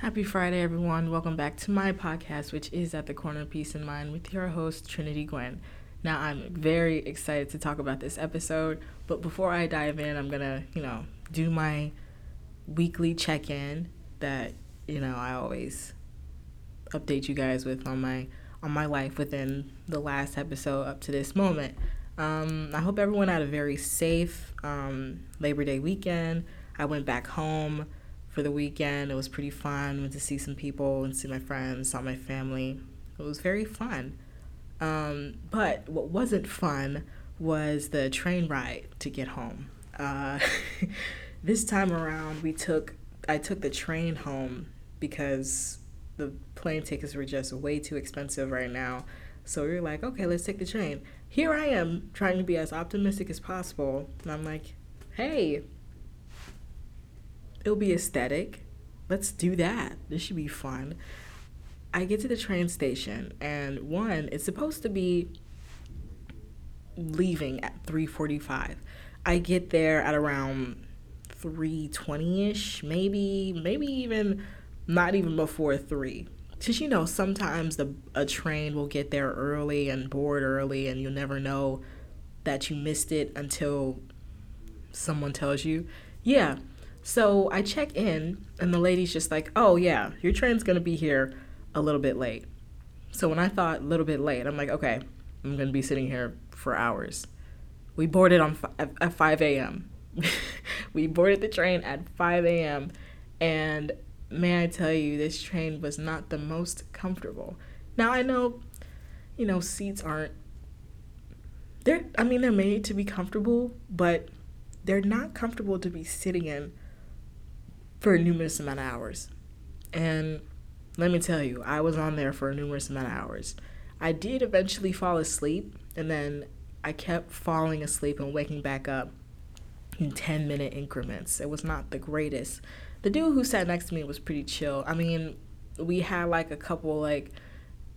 Happy Friday, everyone. Welcome back to my podcast, which is At the Corner of Peace and Mind with your host, Trinity Gwen. Now, I'm very excited to talk about this episode, but before I dive in, I'm going to, you know, do my weekly check in that, you know, I always update you guys with on my on my life within the last episode up to this moment. Um, I hope everyone had a very safe um, Labor Day weekend. I went back home for the weekend. It was pretty fun. Went to see some people and see my friends, saw my family. It was very fun. Um, but what wasn't fun was the train ride to get home. Uh, this time around, we took I took the train home because the plane tickets were just way too expensive right now. So we were like, okay, let's take the train. Here I am trying to be as optimistic as possible, and I'm like, hey, it'll be aesthetic. Let's do that. This should be fun. I get to the train station and one, it's supposed to be leaving at 3:45. I get there at around 3:20ish, maybe maybe even not even before 3. Cuz you know, sometimes the a train will get there early and board early and you'll never know that you missed it until someone tells you. Yeah, so I check in, and the lady's just like, oh, yeah, your train's gonna be here a little bit late. So when I thought a little bit late, I'm like, okay, I'm gonna be sitting here for hours. We boarded on at 5 a.m. we boarded the train at 5 a.m. And may I tell you, this train was not the most comfortable. Now I know, you know, seats aren't. They're. I mean, they're made to be comfortable, but they're not comfortable to be sitting in for a numerous amount of hours. And let me tell you, I was on there for a numerous amount of hours. I did eventually fall asleep, and then I kept falling asleep and waking back up in 10 minute increments. It was not the greatest. The dude who sat next to me was pretty chill. I mean, we had like a couple, like,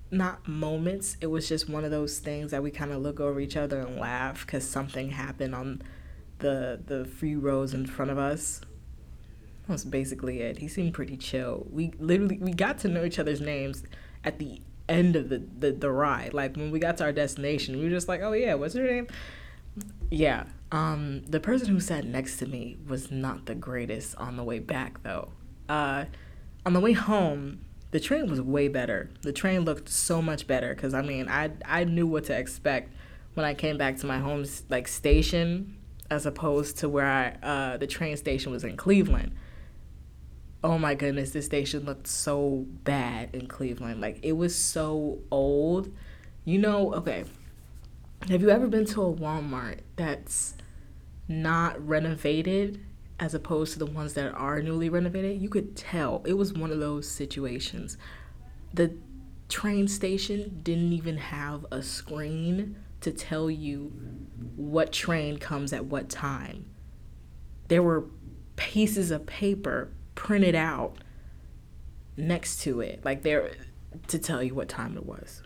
not moments. It was just one of those things that we kind of look over each other and laugh because something happened on the the free rows in front of us was basically it. He seemed pretty chill. We literally we got to know each other's names at the end of the, the, the ride. Like when we got to our destination, we were just like, oh yeah, what's your name? Yeah. Um, the person who sat next to me was not the greatest on the way back though. Uh, on the way home, the train was way better. The train looked so much better because I mean, I I knew what to expect when I came back to my home like station as opposed to where I uh, the train station was in Cleveland oh my goodness, this station looked so bad in Cleveland. Like it was so old. You know, okay. Have you ever been to a Walmart that's not renovated as opposed to the ones that are newly renovated? You could tell it was one of those situations. The train station didn't even have a screen to tell you what train comes at what time. There were pieces of paper printed out next to it, like there to tell you what time it was.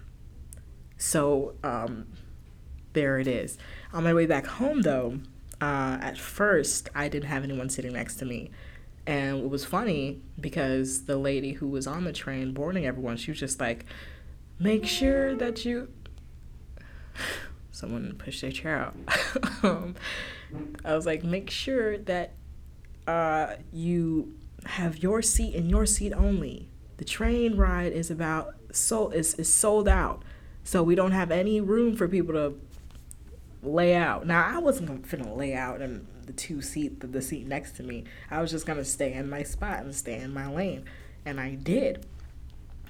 So um, there it is. On my way back home, though, uh, at first I didn't have anyone sitting next to me. And it was funny because the lady who was on the train boarding everyone, she was just like, make sure that you. Someone pushed their chair out. um, I was like, make sure that uh, you have your seat and your seat only. The train ride is about so is is sold out. So we don't have any room for people to lay out. Now I wasn't gonna lay out in the two seat the, the seat next to me. I was just gonna stay in my spot and stay in my lane. And I did.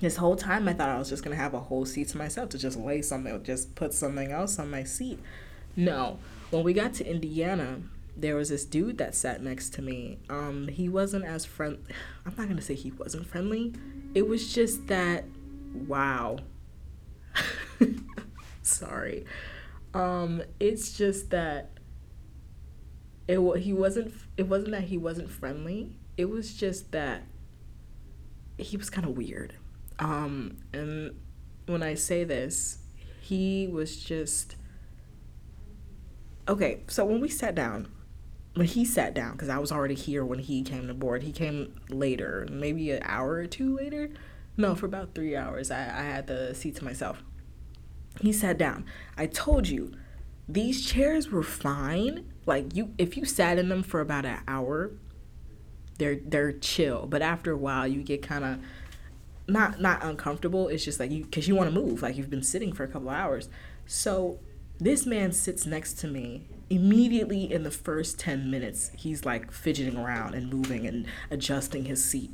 This whole time I thought I was just gonna have a whole seat to myself to just lay something just put something else on my seat. No. When we got to Indiana, there was this dude that sat next to me. Um, he wasn't as friend. I'm not gonna say he wasn't friendly. It was just that, wow. Sorry. Um, it's just that it he wasn't. It wasn't that he wasn't friendly. It was just that he was kind of weird. Um, and when I say this, he was just okay. So when we sat down, when he sat down because I was already here when he came to board. He came later, maybe an hour or two later. No, for about three hours. I, I had the seat to myself. He sat down. I told you, these chairs were fine. Like you, if you sat in them for about an hour, they're they're chill. But after a while, you get kind of not not uncomfortable. It's just like you because you want to move. Like you've been sitting for a couple hours. So this man sits next to me immediately in the first 10 minutes he's like fidgeting around and moving and adjusting his seat.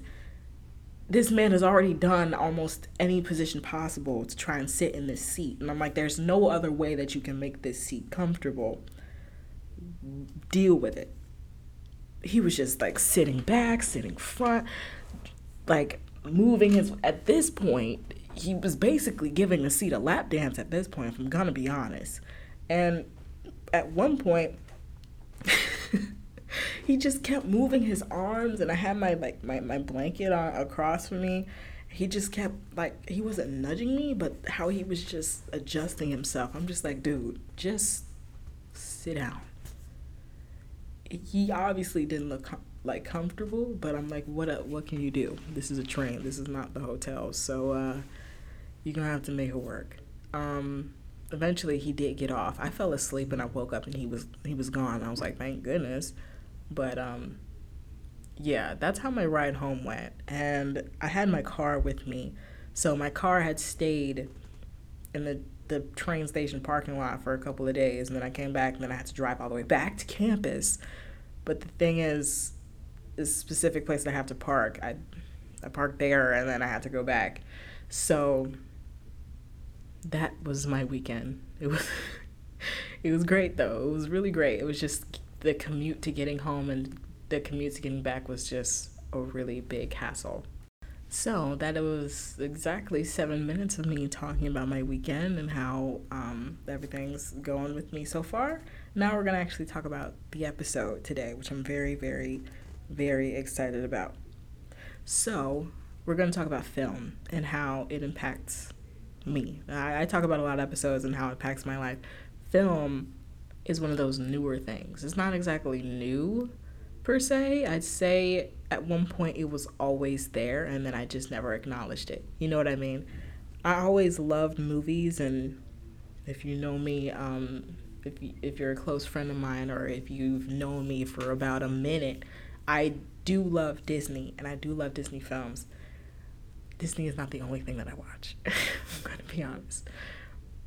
This man has already done almost any position possible to try and sit in this seat and i'm like there's no other way that you can make this seat comfortable. Deal with it. He was just like sitting back sitting front like moving his at this point he was basically giving the seat a lap dance at this point if i'm gonna be honest. And at one point he just kept moving his arms and I had my like my, my blanket on across from me. He just kept like he wasn't nudging me, but how he was just adjusting himself. I'm just like, dude, just sit down. He obviously didn't look com- like comfortable, but I'm like, what what can you do? This is a train. This is not the hotel. So uh, you're gonna have to make it work. Um, eventually he did get off. I fell asleep and I woke up and he was he was gone. I was like, thank goodness. But um yeah, that's how my ride home went. And I had my car with me. So my car had stayed in the the train station parking lot for a couple of days and then I came back and then I had to drive all the way back to campus. But the thing is this specific place that I have to park, I I parked there and then I had to go back. So that was my weekend. It was it was great though. It was really great. It was just the commute to getting home and the commute to getting back was just a really big hassle. So that was exactly seven minutes of me talking about my weekend and how um, everything's going with me so far. Now we're gonna actually talk about the episode today, which I'm very, very, very excited about. So we're gonna talk about film and how it impacts me. I, I talk about a lot of episodes and how it impacts my life. Film is one of those newer things. It's not exactly new per se. I'd say at one point it was always there and then I just never acknowledged it. You know what I mean? I always loved movies and if you know me, um, if you, if you're a close friend of mine or if you've known me for about a minute, I do love Disney and I do love Disney films. Disney is not the only thing that I watch. I'm gonna be honest,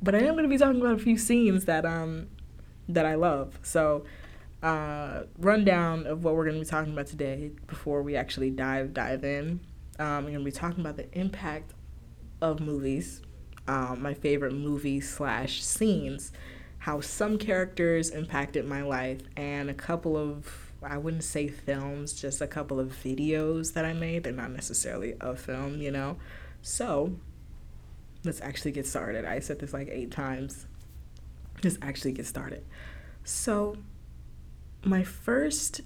but I am gonna be talking about a few scenes that um that I love. So, uh, rundown of what we're gonna be talking about today before we actually dive dive in. Um, we're gonna be talking about the impact of movies, um, my favorite movie slash scenes, how some characters impacted my life, and a couple of I wouldn't say films, just a couple of videos that I made. They're not necessarily a film, you know? So let's actually get started. I said this like eight times. Let's actually get started. So, my first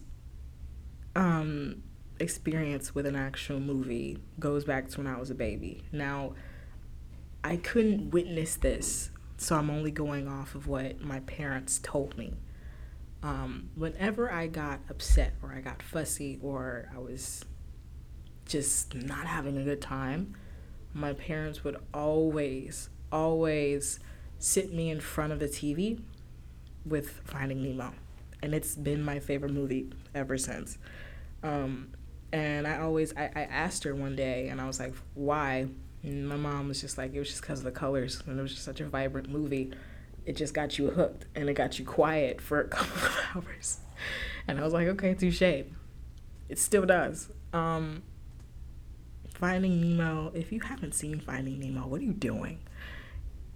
um, experience with an actual movie goes back to when I was a baby. Now, I couldn't witness this, so I'm only going off of what my parents told me um, whenever I got upset or I got fussy or I was just not having a good time, my parents would always, always sit me in front of the TV with Finding Nemo. And it's been my favorite movie ever since. Um, and I always, I, I asked her one day and I was like, why? And my mom was just like, it was just because of the colors and it was just such a vibrant movie it just got you hooked and it got you quiet for a couple of hours. And I was like, okay, touche. It still does. Um, Finding Nemo, if you haven't seen Finding Nemo, what are you doing?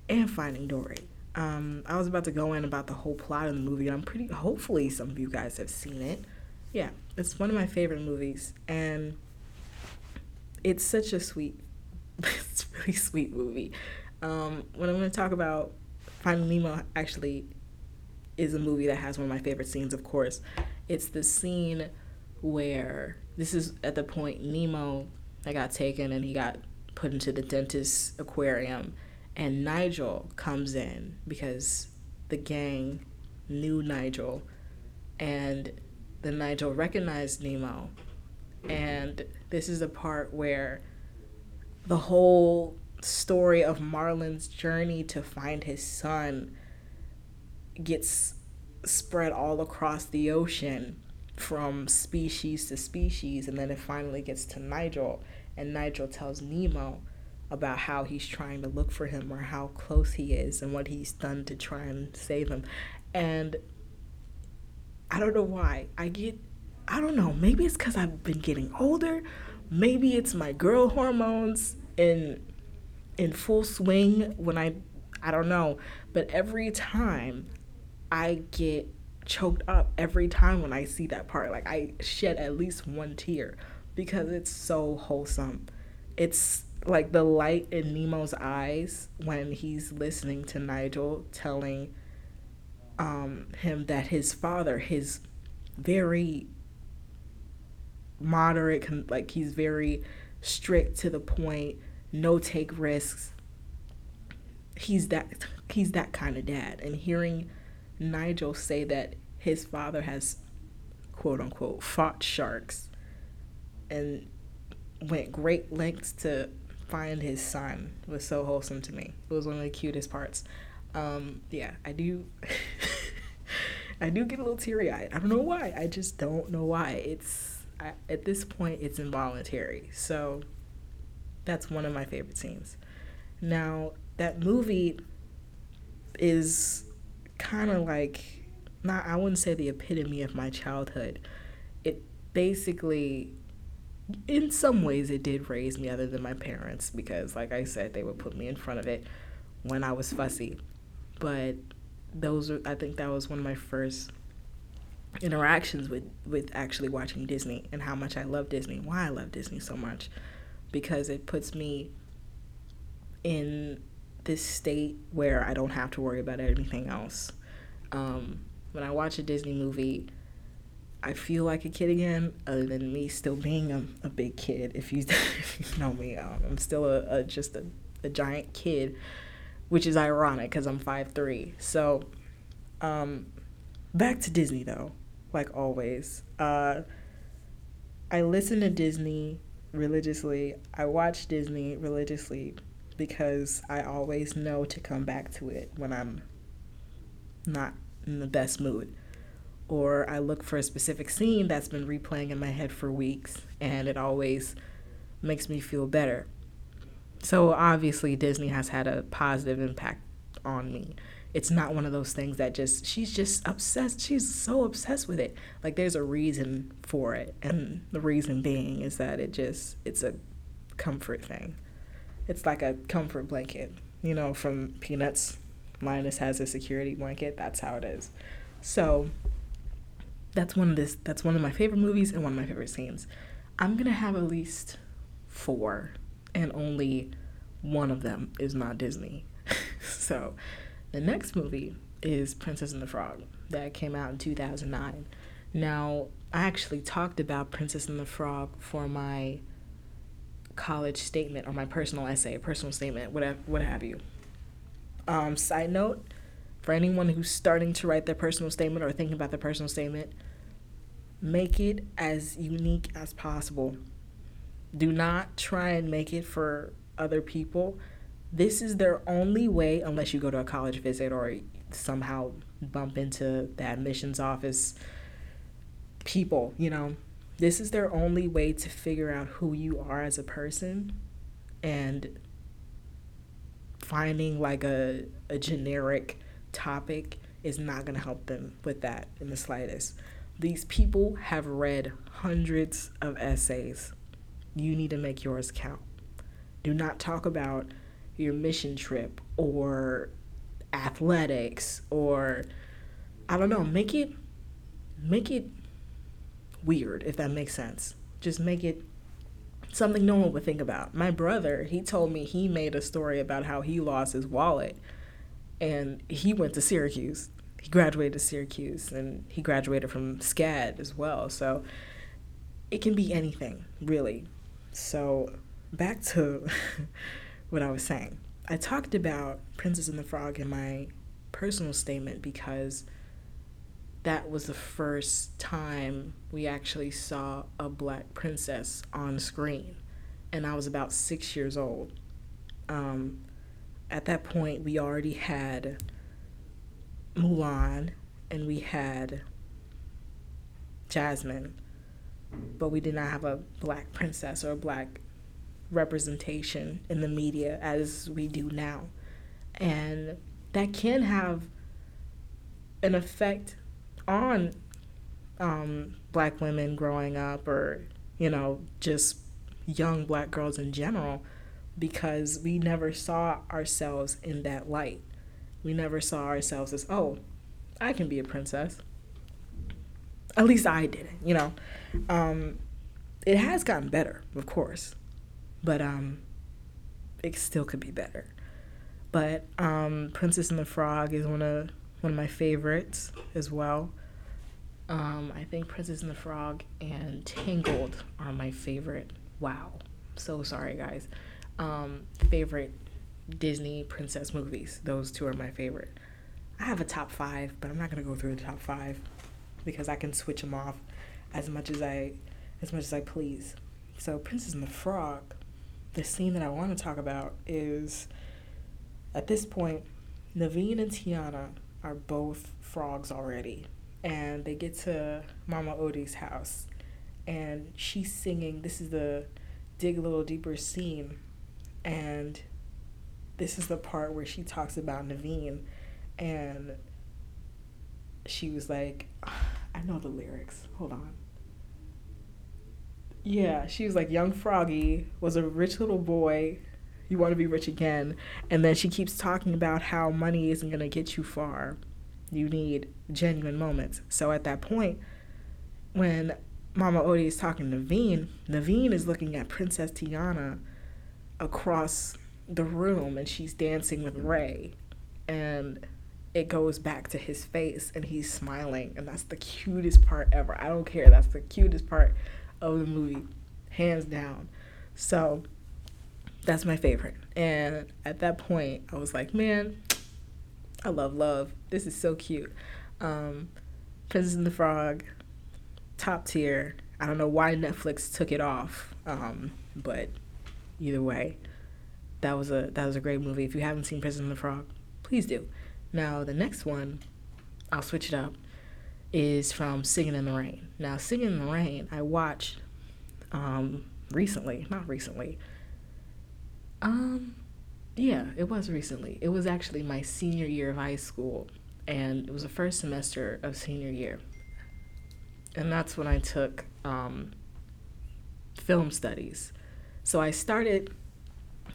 And Finding Dory. Um, I was about to go in about the whole plot of the movie, and I'm pretty hopefully some of you guys have seen it. Yeah, it's one of my favorite movies, and it's such a sweet, it's really sweet movie. Um, what I'm going to talk about Finding Nemo actually is a movie that has one of my favorite scenes, of course. It's the scene where this is at the point Nemo that got taken and he got put into the dentist's aquarium, and Nigel comes in because the gang knew Nigel, and then Nigel recognized Nemo. And this is a part where the whole story of Marlin's journey to find his son gets spread all across the ocean from species to species and then it finally gets to Nigel and Nigel tells Nemo about how he's trying to look for him or how close he is and what he's done to try and save him. And I don't know why. I get I don't know. Maybe it's cuz I've been getting older. Maybe it's my girl hormones in in full swing when I I don't know but every time I get choked up every time when I see that part. Like I shed at least one tear because it's so wholesome. It's like the light in Nemo's eyes when he's listening to Nigel telling um, him that his father, his very moderate, like he's very strict to the point, no take risks. He's that he's that kind of dad, and hearing Nigel say that his father has, quote unquote, fought sharks and went great lengths to find his son was so wholesome to me. It was one of the cutest parts. Um, yeah, I do. I do get a little teary eyed. I don't know why. I just don't know why. It's I, at this point, it's involuntary. So that's one of my favorite scenes. Now that movie is kind of like not I wouldn't say the epitome of my childhood. It basically in some ways it did raise me other than my parents because like I said they would put me in front of it when I was fussy. But those are I think that was one of my first interactions with with actually watching Disney and how much I love Disney. Why I love Disney so much because it puts me in this state where I don't have to worry about anything else. Um, when I watch a Disney movie, I feel like a kid again, other than me still being a, a big kid. If you, if you know me, um, I'm still a, a just a, a, giant kid, which is ironic because I'm five three. So, um, back to Disney though, like always. Uh, I listen to Disney religiously. I watch Disney religiously because I always know to come back to it when I'm not in the best mood. Or I look for a specific scene that's been replaying in my head for weeks and it always makes me feel better. So obviously, Disney has had a positive impact on me. It's not one of those things that just, she's just obsessed. She's so obsessed with it. Like, there's a reason for it. And the reason being is that it just, it's a comfort thing it's like a comfort blanket, you know, from Peanuts. Linus has a security blanket. That's how it is. So that's one of this. That's one of my favorite movies and one of my favorite scenes. I'm gonna have at least four, and only one of them is not Disney. so the next movie is Princess and the Frog that came out in 2009. Now I actually talked about Princess and the Frog for my college statement or my personal essay, personal statement, whatever, what have you. Um, side note, for anyone who's starting to write their personal statement or thinking about their personal statement, make it as unique as possible. Do not try and make it for other people. This is their only way, unless you go to a college visit or somehow bump into the admissions office people, you know, this is their only way to figure out who you are as a person and finding like a, a generic topic is not going to help them with that in the slightest. These people have read hundreds of essays. You need to make yours count. Do not talk about your mission trip or athletics or I don't know, make it make it weird, if that makes sense. Just make it something no one would think about. My brother, he told me he made a story about how he lost his wallet and he went to Syracuse. He graduated to Syracuse and he graduated from SCAD as well. So it can be anything, really. So back to what I was saying. I talked about Princess and the Frog in my personal statement because that was the first time we actually saw a black princess on screen. And I was about six years old. Um, at that point, we already had Mulan and we had Jasmine, but we did not have a black princess or a black representation in the media as we do now. And that can have an effect on um, black women growing up or, you know, just young black girls in general because we never saw ourselves in that light. We never saw ourselves as, oh, I can be a princess. At least I didn't, you know. Um, it has gotten better, of course, but um, it still could be better. But um, Princess and the Frog is one of one of my favorites as well. Um, I think Princess and the Frog and Tangled are my favorite. Wow, so sorry guys. Um, favorite Disney princess movies. Those two are my favorite. I have a top five, but I'm not gonna go through the top five because I can switch them off as much as I as much as I please. So Princess and the Frog, the scene that I want to talk about is at this point, Naveen and Tiana are both frogs already. And they get to Mama Odie's house and she's singing. This is the dig a little deeper scene. And this is the part where she talks about Naveen and she was like, ah, I know the lyrics. Hold on. Yeah, she was like, Young Froggy was a rich little boy you want to be rich again. And then she keeps talking about how money isn't going to get you far. You need genuine moments. So at that point, when Mama Odie is talking to Naveen, Naveen is looking at Princess Tiana across the room and she's dancing with Ray. And it goes back to his face and he's smiling. And that's the cutest part ever. I don't care. That's the cutest part of the movie, hands down. So that's my favorite. And at that point, I was like, man, I love love. This is so cute. Um, Princess and the Frog, top tier. I don't know why Netflix took it off, um, but either way, that was a that was a great movie. If you haven't seen Princess and the Frog, please do. Now the next one, I'll switch it up, is from Singing in the Rain. Now Singing in the Rain, I watched um, recently, not recently, um, yeah, it was recently. It was actually my senior year of high school, and it was the first semester of senior year. And that's when I took um, film studies. So I started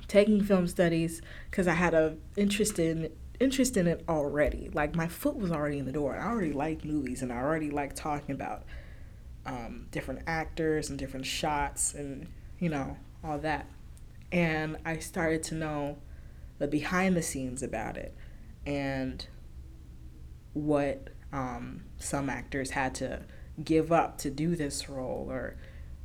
taking film studies because I had a interest in interest in it already. Like my foot was already in the door. I already liked movies, and I already liked talking about um, different actors and different shots, and you know all that and I started to know the behind the scenes about it and what um, some actors had to give up to do this role or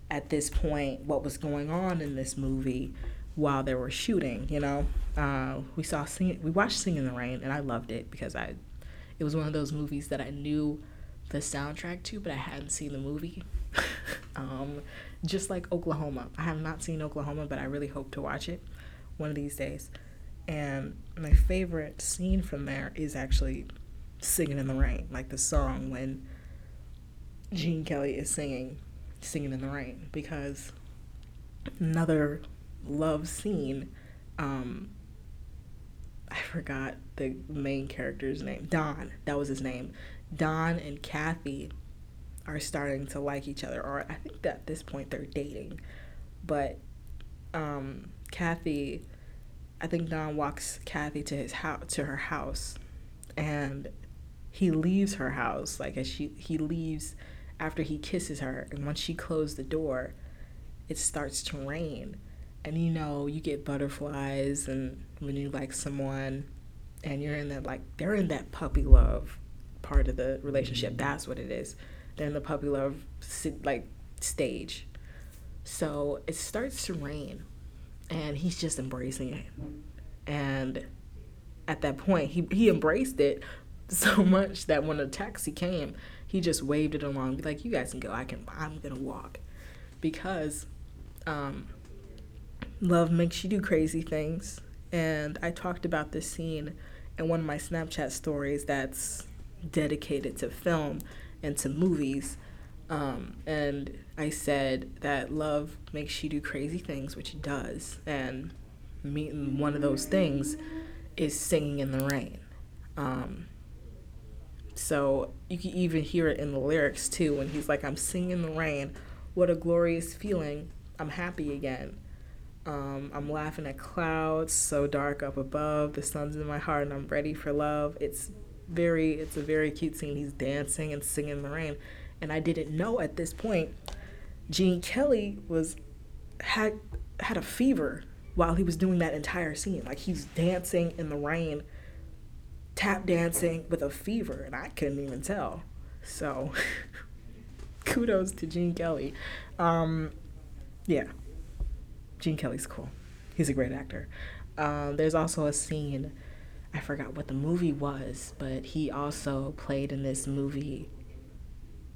at this point what was going on in this movie while they were shooting you know uh, we saw sing we watched sing in the rain and i loved it because i it was one of those movies that i knew the soundtrack to but i hadn't seen the movie um, just like Oklahoma. I have not seen Oklahoma, but I really hope to watch it one of these days. And my favorite scene from there is actually Singing in the Rain, like the song when Gene Kelly is singing Singing in the Rain, because another love scene, um, I forgot the main character's name. Don, that was his name. Don and Kathy are starting to like each other, or I think that at this point they're dating. But um, Kathy, I think Don walks Kathy to his house, to her house, and he leaves her house like as she he leaves after he kisses her, and once she closed the door, it starts to rain, and you know you get butterflies, and when you like someone, and you're in that like they're in that puppy love part of the relationship. That's what it is they're in the puppy love like stage. So it starts to rain, and he's just embracing it. And at that point, he he embraced it, so much that when a taxi came, he just waved it along, be like, "You guys can go. I can. I'm gonna walk," because um, love makes you do crazy things. And I talked about this scene in one of my Snapchat stories that's dedicated to film and to movies. Um, and I said that love makes you do crazy things, which it does. And me, one of those things is singing in the rain. Um, so you can even hear it in the lyrics too when he's like, I'm singing in the rain. What a glorious feeling. I'm happy again. Um, I'm laughing at clouds so dark up above. The sun's in my heart and I'm ready for love. It's very, it's a very cute scene. He's dancing and singing in the rain. And I didn't know at this point, Gene Kelly was had had a fever while he was doing that entire scene. Like he's dancing in the rain, tap dancing with a fever, and I couldn't even tell. So kudos to Gene Kelly. Um, yeah, Gene Kelly's cool. He's a great actor. Um, there's also a scene, I forgot what the movie was, but he also played in this movie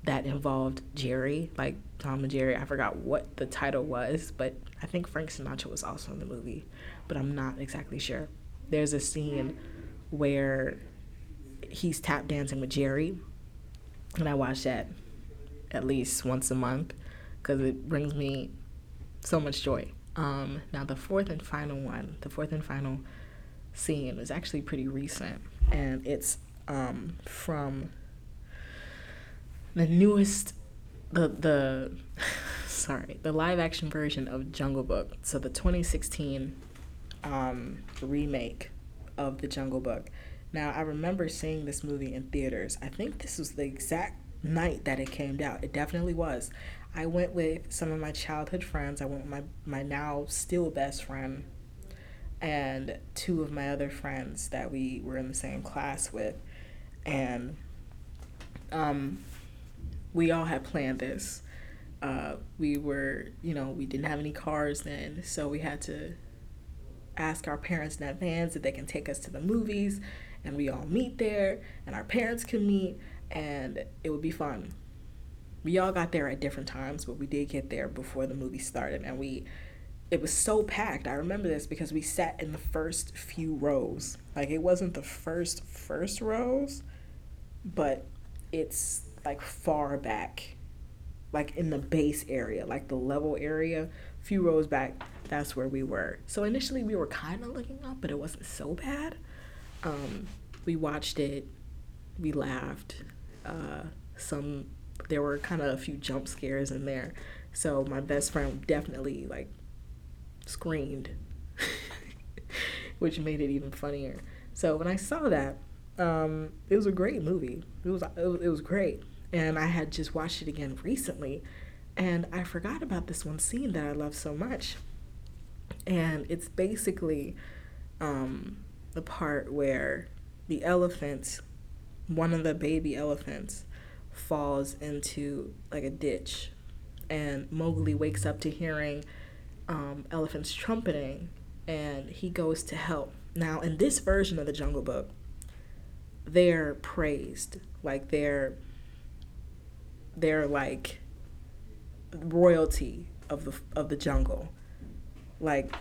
that involved Jerry, like Tom and Jerry. I forgot what the title was, but I think Frank Sinatra was also in the movie, but I'm not exactly sure. There's a scene where he's tap dancing with Jerry, and I watch that at least once a month because it brings me so much joy. Um, now, the fourth and final one, the fourth and final scene is actually pretty recent, and it's um, from the newest the the sorry the live action version of Jungle Book. So the 2016 um, remake of the Jungle Book. Now I remember seeing this movie in theaters. I think this was the exact night that it came out. It definitely was. I went with some of my childhood friends. I went with my my now still best friend and two of my other friends that we were in the same class with and um we all had planned this. Uh, we were, you know, we didn't have any cars then, so we had to ask our parents in advance if they can take us to the movies, and we all meet there, and our parents can meet, and it would be fun. We all got there at different times, but we did get there before the movie started, and we it was so packed. I remember this because we sat in the first few rows. Like it wasn't the first first rows, but it's like far back, like in the base area, like the level area, few rows back. That's where we were. So initially we were kind of looking up, but it wasn't so bad. Um, we watched it, we laughed. Uh, some there were kind of a few jump scares in there. So my best friend definitely like screamed, which made it even funnier. So when I saw that, um, it was a great movie. It was, it was great, and I had just watched it again recently, and I forgot about this one scene that I love so much, and it's basically um, the part where the elephant, one of the baby elephants, falls into like a ditch, and Mowgli wakes up to hearing um, elephants trumpeting, and he goes to help. Now, in this version of the Jungle Book they're praised. Like they're they're like royalty of the of the jungle. Like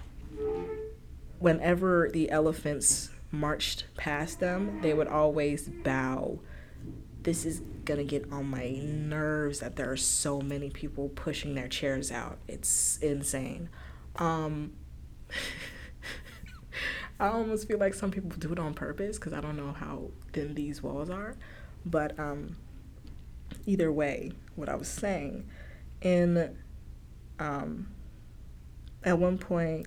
whenever the elephants marched past them they would always bow this is gonna get on my nerves that there are so many people pushing their chairs out it's insane um I almost feel like some people do it on purpose because I don't know how thin these walls are. But um, either way, what I was saying, in um, at one point,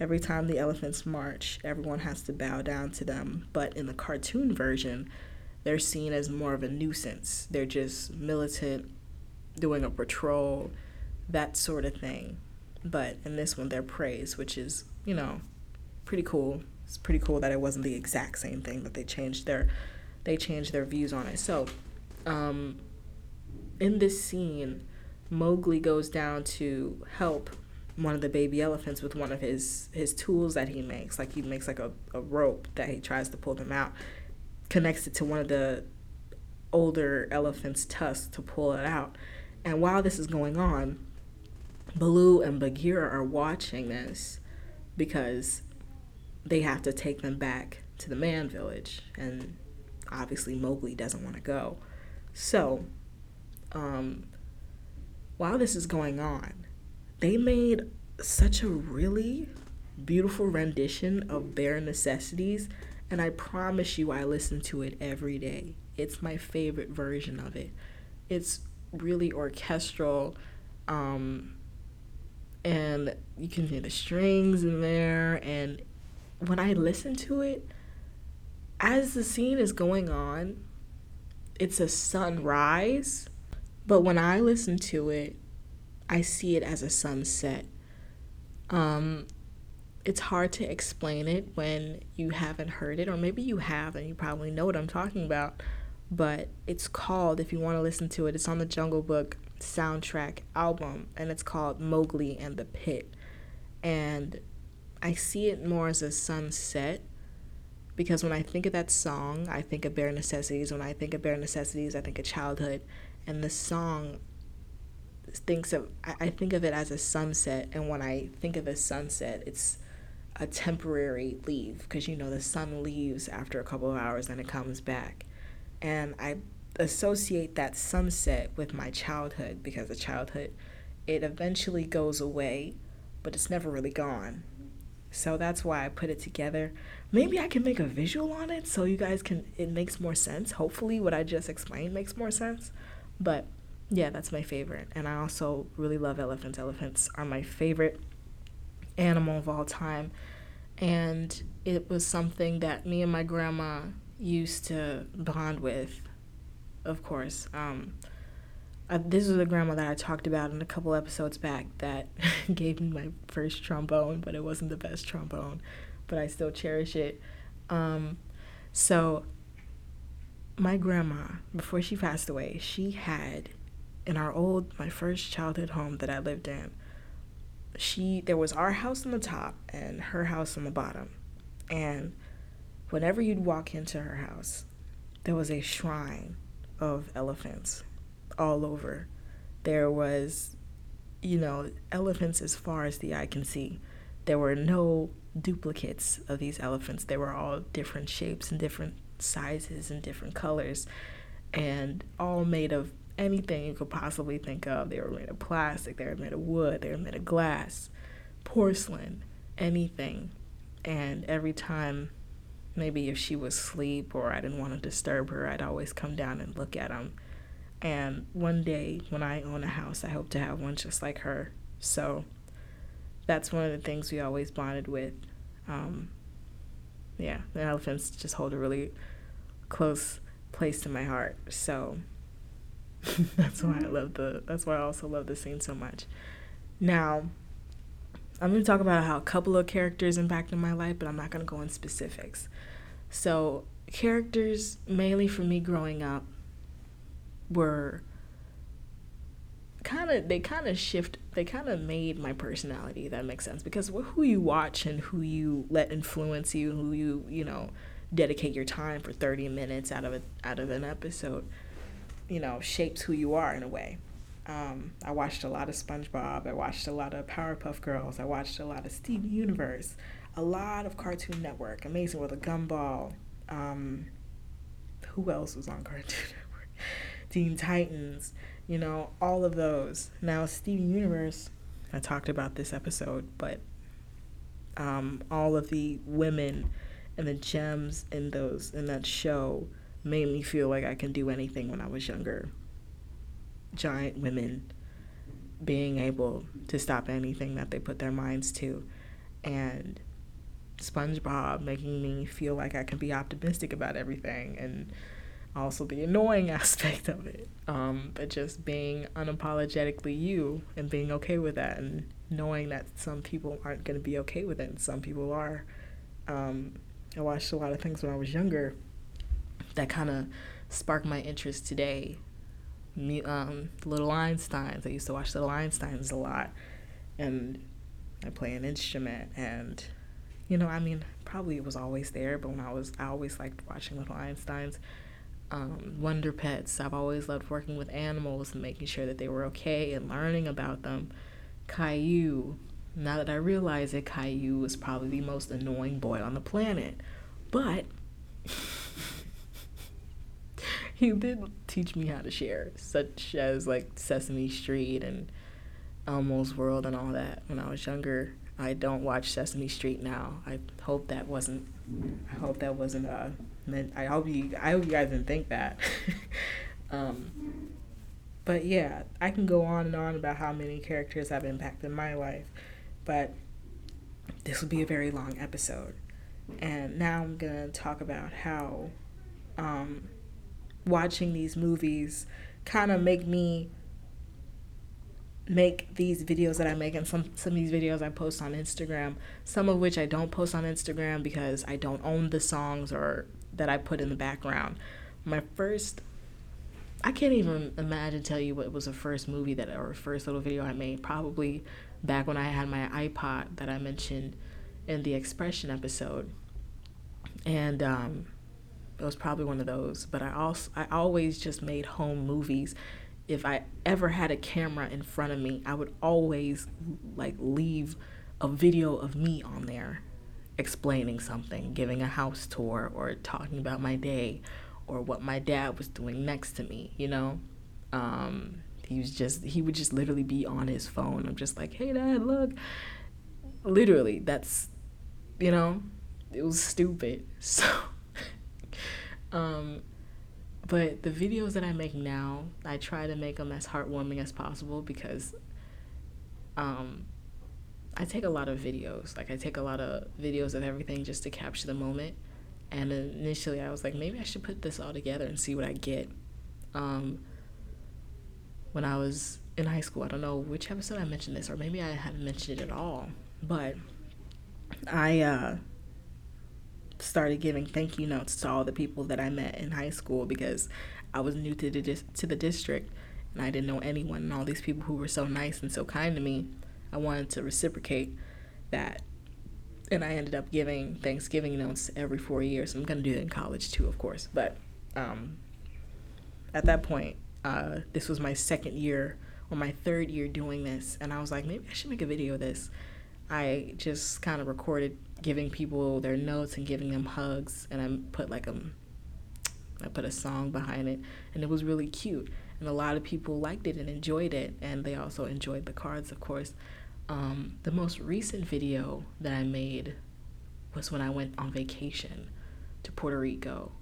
every time the elephants march, everyone has to bow down to them. But in the cartoon version, they're seen as more of a nuisance. They're just militant, doing a patrol, that sort of thing. But in this one, they're praised, which is, you know, pretty cool. It's pretty cool that it wasn't the exact same thing that they changed their they changed their views on it. So, um, in this scene, Mowgli goes down to help one of the baby elephants with one of his his tools that he makes. Like he makes like a, a rope that he tries to pull them out. Connects it to one of the older elephant's tusks to pull it out. And while this is going on, Baloo and Bagheera are watching this because they have to take them back to the man village. And obviously, Mowgli doesn't want to go. So, um, while this is going on, they made such a really beautiful rendition of bare necessities and i promise you i listen to it every day. It's my favorite version of it. It's really orchestral um, and you can hear the strings in there. And when i listen to it as the scene is going on it's a sunrise. But when i listen to it i see it as a sunset. Um, it's hard to explain it when you haven't heard it, or maybe you have and you probably know what I'm talking about. But it's called, if you want to listen to it, it's on the Jungle Book soundtrack album, and it's called Mowgli and the Pit. And I see it more as a sunset because when I think of that song, I think of bare necessities. When I think of bare necessities, I think of childhood. And the song thinks of I think of it as a sunset and when I think of a sunset it's a temporary leave because you know the sun leaves after a couple of hours and it comes back. And I associate that sunset with my childhood because the childhood it eventually goes away but it's never really gone. So that's why I put it together. Maybe I can make a visual on it so you guys can it makes more sense. Hopefully what I just explained makes more sense. But yeah, that's my favorite. And I also really love elephants. Elephants are my favorite animal of all time. And it was something that me and my grandma used to bond with, of course. Um, this is the grandma that I talked about in a couple episodes back that gave me my first trombone, but it wasn't the best trombone, but I still cherish it. Um, so, my grandma, before she passed away, she had in our old my first childhood home that I lived in, she there was our house on the top and her house on the bottom. And whenever you'd walk into her house, there was a shrine of elephants all over. There was, you know, elephants as far as the eye can see. There were no duplicates of these elephants. They were all different shapes and different sizes and different colors and all made of anything you could possibly think of. They were made of plastic, they were made of wood, they were made of glass, porcelain, anything. And every time, maybe if she was asleep or I didn't want to disturb her, I'd always come down and look at them. And one day, when I own a house, I hope to have one just like her. So that's one of the things we always bonded with. Um, yeah, the elephants just hold a really close place in my heart. So that's why I love the that's why I also love the scene so much. Now, I'm going to talk about how a couple of characters impacted my life, but I'm not going to go in specifics. So, characters mainly for me growing up were kind of they kind of shift they kind of made my personality that makes sense because who you watch and who you let influence you who you you know dedicate your time for 30 minutes out of a, out of an episode you know, shapes who you are in a way. Um, I watched a lot of SpongeBob. I watched a lot of Powerpuff Girls. I watched a lot of Steven Universe. A lot of Cartoon Network. Amazing with a Gumball. Um, who else was on Cartoon Network? Teen Titans. You know, all of those. Now, Steven Universe, I talked about this episode, but um, all of the women and the gems in those in that show made me feel like I can do anything when I was younger. Giant women being able to stop anything that they put their minds to, and SpongeBob making me feel like I can be optimistic about everything, and also the annoying aspect of it. Um, but just being unapologetically you and being okay with that, and knowing that some people aren't going to be okay with it, and some people are. Um, I watched a lot of things when I was younger that kind of sparked my interest today. Um, Little Einsteins. I used to watch Little Einsteins a lot, and I play an instrument, and you know, I mean, probably it was always there, but when I was, I always liked watching Little Einsteins. Um, Wonder Pets. I've always loved working with animals and making sure that they were okay and learning about them. Caillou. Now that I realize it, Caillou was probably the most annoying boy on the planet. But he did teach me how to share, such as like Sesame Street and Elmo's World and all that when I was younger. I don't watch Sesame Street now. I hope that wasn't. I hope that wasn't uh meant. I hope you. I hope you guys didn't think that. um, but yeah, I can go on and on about how many characters have impacted my life, but this will be a very long episode. And now I'm gonna talk about how um, watching these movies kind of make me make these videos that I make and some some of these videos I post on Instagram, some of which I don't post on Instagram because I don't own the songs or that I put in the background. My first I can't even imagine tell you what was the first movie that or first little video I made. Probably back when I had my iPod that I mentioned in the expression episode. And um it was probably one of those, but I also I always just made home movies if I ever had a camera in front of me, I would always like leave a video of me on there explaining something, giving a house tour, or talking about my day, or what my dad was doing next to me, you know? Um, he was just, he would just literally be on his phone. I'm just like, hey, dad, look. Literally, that's, you know, it was stupid. So, um, but the videos that I make now, I try to make them as heartwarming as possible because um, I take a lot of videos. Like I take a lot of videos of everything just to capture the moment. And initially, I was like, maybe I should put this all together and see what I get. Um, when I was in high school, I don't know which episode I mentioned this, or maybe I haven't mentioned it at all. But I uh, started giving thank you notes to all the people that I met in high school because I was new to the dis- to the district and I didn't know anyone and all these people who were so nice and so kind to me. I wanted to reciprocate that. And I ended up giving Thanksgiving notes every four years. I'm going to do it in college too, of course. But um, at that point, uh, this was my second year or my third year doing this. And I was like, maybe I should make a video of this. I just kind of recorded giving people their notes and giving them hugs, and I put like a, I put a song behind it, and it was really cute. And a lot of people liked it and enjoyed it, and they also enjoyed the cards, of course. Um, the most recent video that I made was when I went on vacation to Puerto Rico.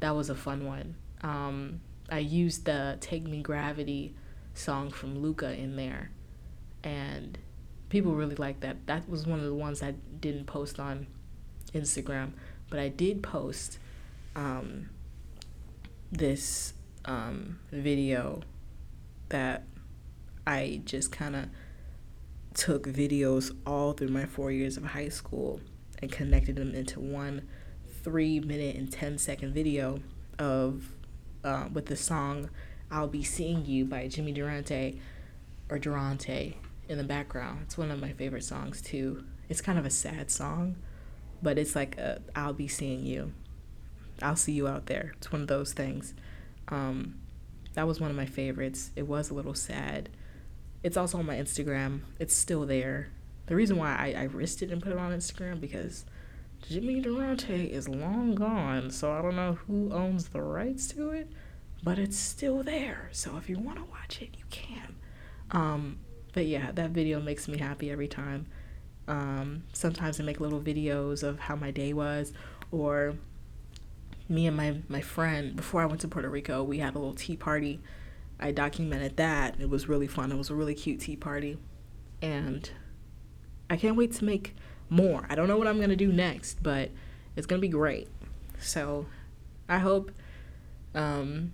That was a fun one. Um, I used the Take Me Gravity song from Luca in there, and people really like that. That was one of the ones I didn't post on Instagram, but I did post um, this um, video that I just kind of took videos all through my four years of high school and connected them into one three minute and 10 second video of uh, with the song I'll Be Seeing You by Jimmy Durante or Durante in the background. It's one of my favorite songs too. It's kind of a sad song, but it's like i will be seeing you. I'll see you out there. It's one of those things. Um, that was one of my favorites. It was a little sad. It's also on my Instagram. It's still there. The reason why I, I risked it and put it on Instagram because Jimmy Durante is long gone, so I don't know who owns the rights to it, but it's still there. So if you want to watch it, you can. Um, but yeah, that video makes me happy every time. Um, sometimes I make little videos of how my day was, or me and my, my friend, before I went to Puerto Rico, we had a little tea party. I documented that. It was really fun. It was a really cute tea party. And I can't wait to make more. I don't know what I'm going to do next, but it's going to be great. So I hope um,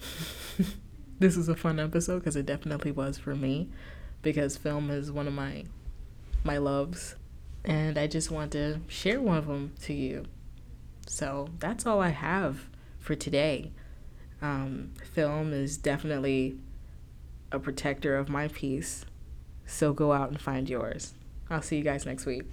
this is a fun episode because it definitely was for me because film is one of my my loves and I just want to share one of them to you. So that's all I have for today. Um, film is definitely a protector of my peace. So go out and find yours. I'll see you guys next week.